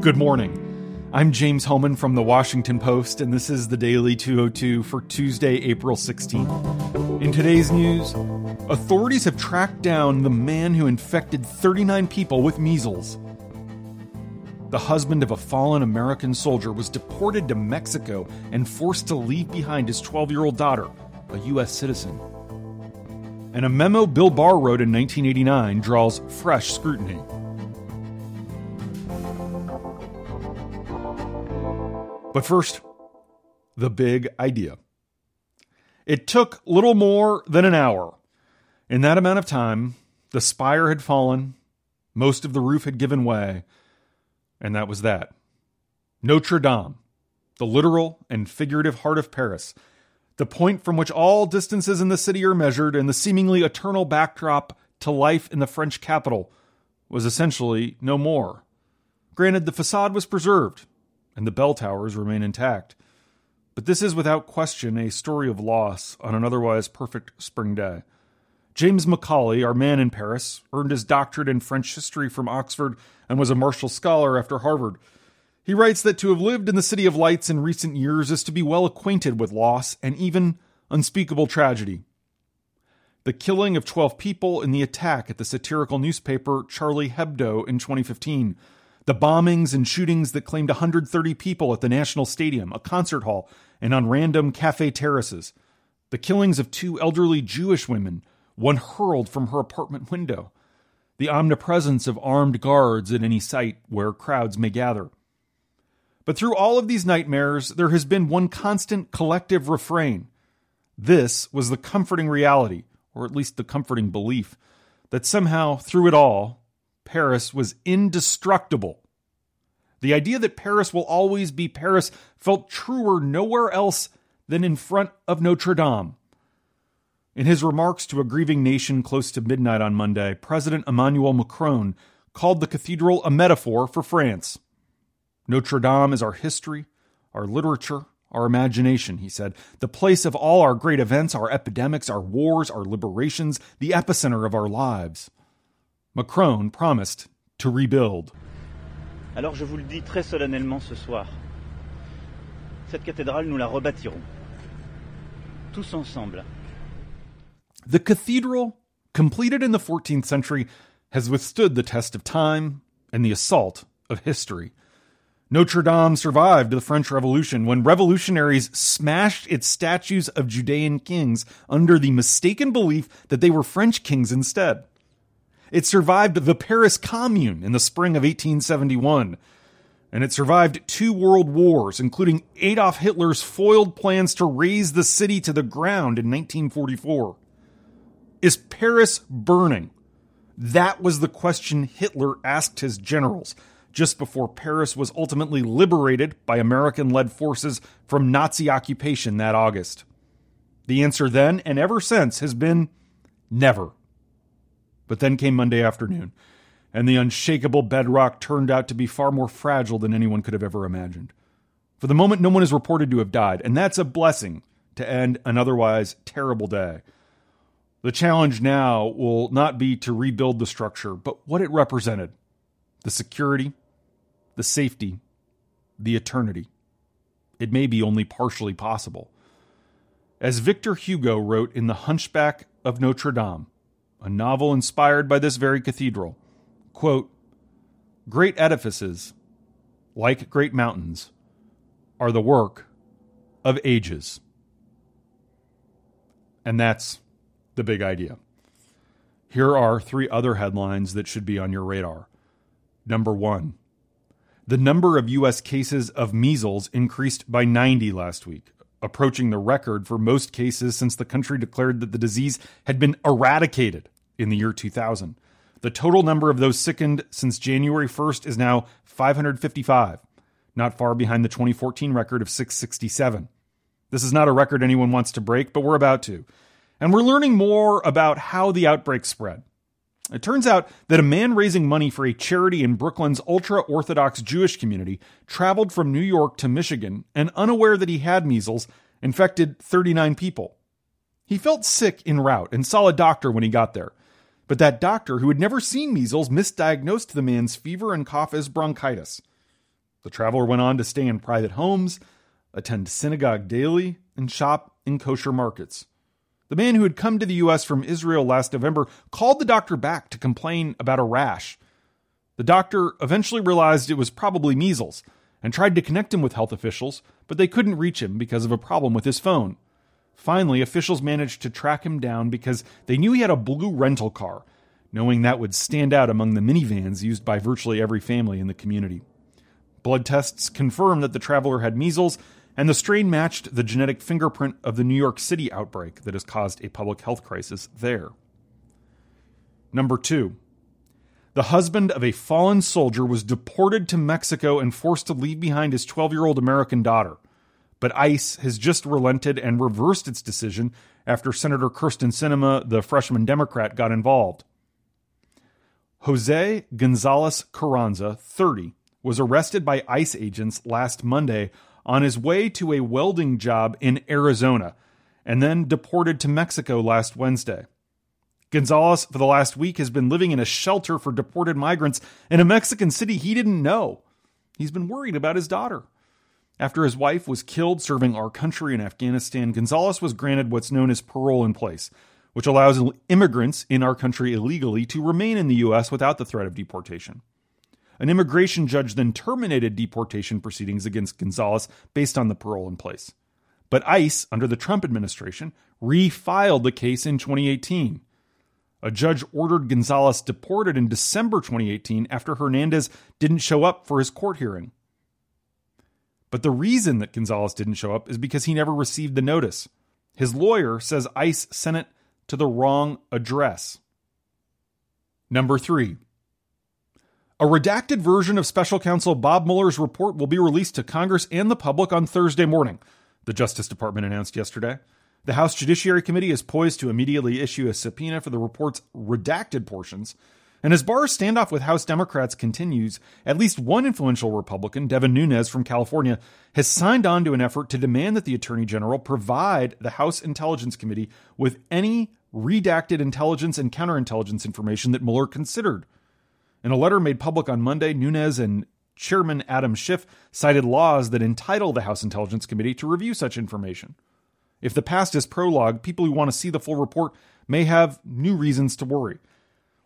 Good morning. I'm James Hohmann from the Washington Post, and this is the Daily 202 for Tuesday, April 16th. In today's news, authorities have tracked down the man who infected 39 people with measles. The husband of a fallen American soldier was deported to Mexico and forced to leave behind his 12 year old daughter, a U.S. citizen. And a memo Bill Barr wrote in 1989 draws fresh scrutiny. But first, the big idea. It took little more than an hour. In that amount of time, the spire had fallen, most of the roof had given way, and that was that. Notre Dame, the literal and figurative heart of Paris, the point from which all distances in the city are measured, and the seemingly eternal backdrop to life in the French capital, was essentially no more. Granted, the facade was preserved, and the bell towers remain intact. But this is without question a story of loss on an otherwise perfect spring day. James McAuley, our man in Paris, earned his doctorate in French history from Oxford and was a Marshall Scholar after Harvard. He writes that to have lived in the City of Lights in recent years is to be well acquainted with loss and even unspeakable tragedy. The killing of 12 people in the attack at the satirical newspaper Charlie Hebdo in 2015 the bombings and shootings that claimed 130 people at the National Stadium, a concert hall, and on random cafe terraces. The killings of two elderly Jewish women, one hurled from her apartment window. The omnipresence of armed guards at any site where crowds may gather. But through all of these nightmares, there has been one constant collective refrain. This was the comforting reality, or at least the comforting belief, that somehow, through it all, Paris was indestructible. The idea that Paris will always be Paris felt truer nowhere else than in front of Notre Dame. In his remarks to a grieving nation close to midnight on Monday, President Emmanuel Macron called the cathedral a metaphor for France. Notre Dame is our history, our literature, our imagination, he said, the place of all our great events, our epidemics, our wars, our liberations, the epicenter of our lives. Macron promised to rebuild. Alors je vous le dis très solennellement ce soir, cette cathédrale, nous la rebâtirons. Tous ensemble. The cathedral, completed in the 14th century, has withstood the test of time and the assault of history. Notre Dame survived the French Revolution when revolutionaries smashed its statues of Judean kings under the mistaken belief that they were French kings instead. It survived the Paris Commune in the spring of 1871. And it survived two world wars, including Adolf Hitler's foiled plans to raze the city to the ground in 1944. Is Paris burning? That was the question Hitler asked his generals just before Paris was ultimately liberated by American led forces from Nazi occupation that August. The answer then and ever since has been never. But then came Monday afternoon, and the unshakable bedrock turned out to be far more fragile than anyone could have ever imagined. For the moment, no one is reported to have died, and that's a blessing to end an otherwise terrible day. The challenge now will not be to rebuild the structure, but what it represented the security, the safety, the eternity. It may be only partially possible. As Victor Hugo wrote in The Hunchback of Notre Dame, a novel inspired by this very cathedral. Quote, Great edifices, like great mountains, are the work of ages. And that's the big idea. Here are three other headlines that should be on your radar. Number one, the number of U.S. cases of measles increased by 90 last week, approaching the record for most cases since the country declared that the disease had been eradicated in the year 2000. The total number of those sickened since January 1st is now 555, not far behind the 2014 record of 667. This is not a record anyone wants to break, but we're about to. And we're learning more about how the outbreak spread. It turns out that a man raising money for a charity in Brooklyn's ultra Orthodox Jewish community traveled from New York to Michigan and, unaware that he had measles, infected 39 people. He felt sick en route and saw a doctor when he got there. But that doctor, who had never seen measles, misdiagnosed the man's fever and cough as bronchitis. The traveler went on to stay in private homes, attend synagogue daily, and shop in kosher markets. The man who had come to the U.S. from Israel last November called the doctor back to complain about a rash. The doctor eventually realized it was probably measles and tried to connect him with health officials, but they couldn't reach him because of a problem with his phone. Finally, officials managed to track him down because they knew he had a blue rental car, knowing that would stand out among the minivans used by virtually every family in the community. Blood tests confirmed that the traveler had measles, and the strain matched the genetic fingerprint of the New York City outbreak that has caused a public health crisis there. Number two, the husband of a fallen soldier was deported to Mexico and forced to leave behind his 12 year old American daughter. But ICE has just relented and reversed its decision after Senator Kyrsten Sinema, the freshman Democrat, got involved. Jose Gonzalez Carranza, 30, was arrested by ICE agents last Monday on his way to a welding job in Arizona and then deported to Mexico last Wednesday. Gonzalez, for the last week, has been living in a shelter for deported migrants in a Mexican city he didn't know. He's been worried about his daughter. After his wife was killed serving our country in Afghanistan, Gonzalez was granted what's known as parole in place, which allows immigrants in our country illegally to remain in the U.S. without the threat of deportation. An immigration judge then terminated deportation proceedings against Gonzalez based on the parole in place. But ICE, under the Trump administration, refiled the case in 2018. A judge ordered Gonzalez deported in December 2018 after Hernandez didn't show up for his court hearing. But the reason that Gonzalez didn't show up is because he never received the notice. His lawyer says ICE sent it to the wrong address. Number three. A redacted version of special counsel Bob Mueller's report will be released to Congress and the public on Thursday morning, the Justice Department announced yesterday. The House Judiciary Committee is poised to immediately issue a subpoena for the report's redacted portions. And as Barr's standoff with House Democrats continues, at least one influential Republican, Devin Nunes from California, has signed on to an effort to demand that the Attorney General provide the House Intelligence Committee with any redacted intelligence and counterintelligence information that Mueller considered. In a letter made public on Monday, Nunes and Chairman Adam Schiff cited laws that entitle the House Intelligence Committee to review such information. If the past is prologue, people who want to see the full report may have new reasons to worry.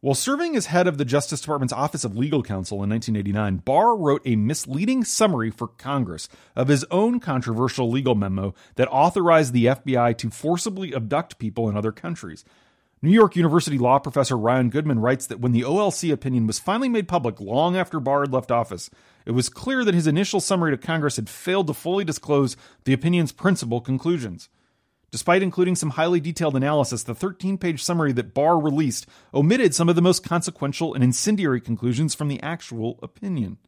While serving as head of the Justice Department's Office of Legal Counsel in 1989, Barr wrote a misleading summary for Congress of his own controversial legal memo that authorized the FBI to forcibly abduct people in other countries. New York University law professor Ryan Goodman writes that when the OLC opinion was finally made public long after Barr had left office, it was clear that his initial summary to Congress had failed to fully disclose the opinion's principal conclusions. Despite including some highly detailed analysis, the 13 page summary that Barr released omitted some of the most consequential and incendiary conclusions from the actual opinion.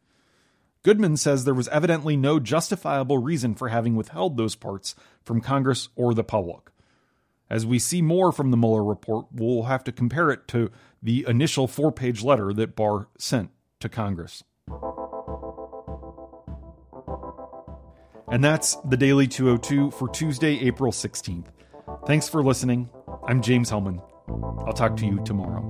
Goodman says there was evidently no justifiable reason for having withheld those parts from Congress or the public. As we see more from the Mueller report, we'll have to compare it to the initial four page letter that Barr sent to Congress. And that's the Daily 202 for Tuesday, April 16th. Thanks for listening. I'm James Hohmann. I'll talk to you tomorrow.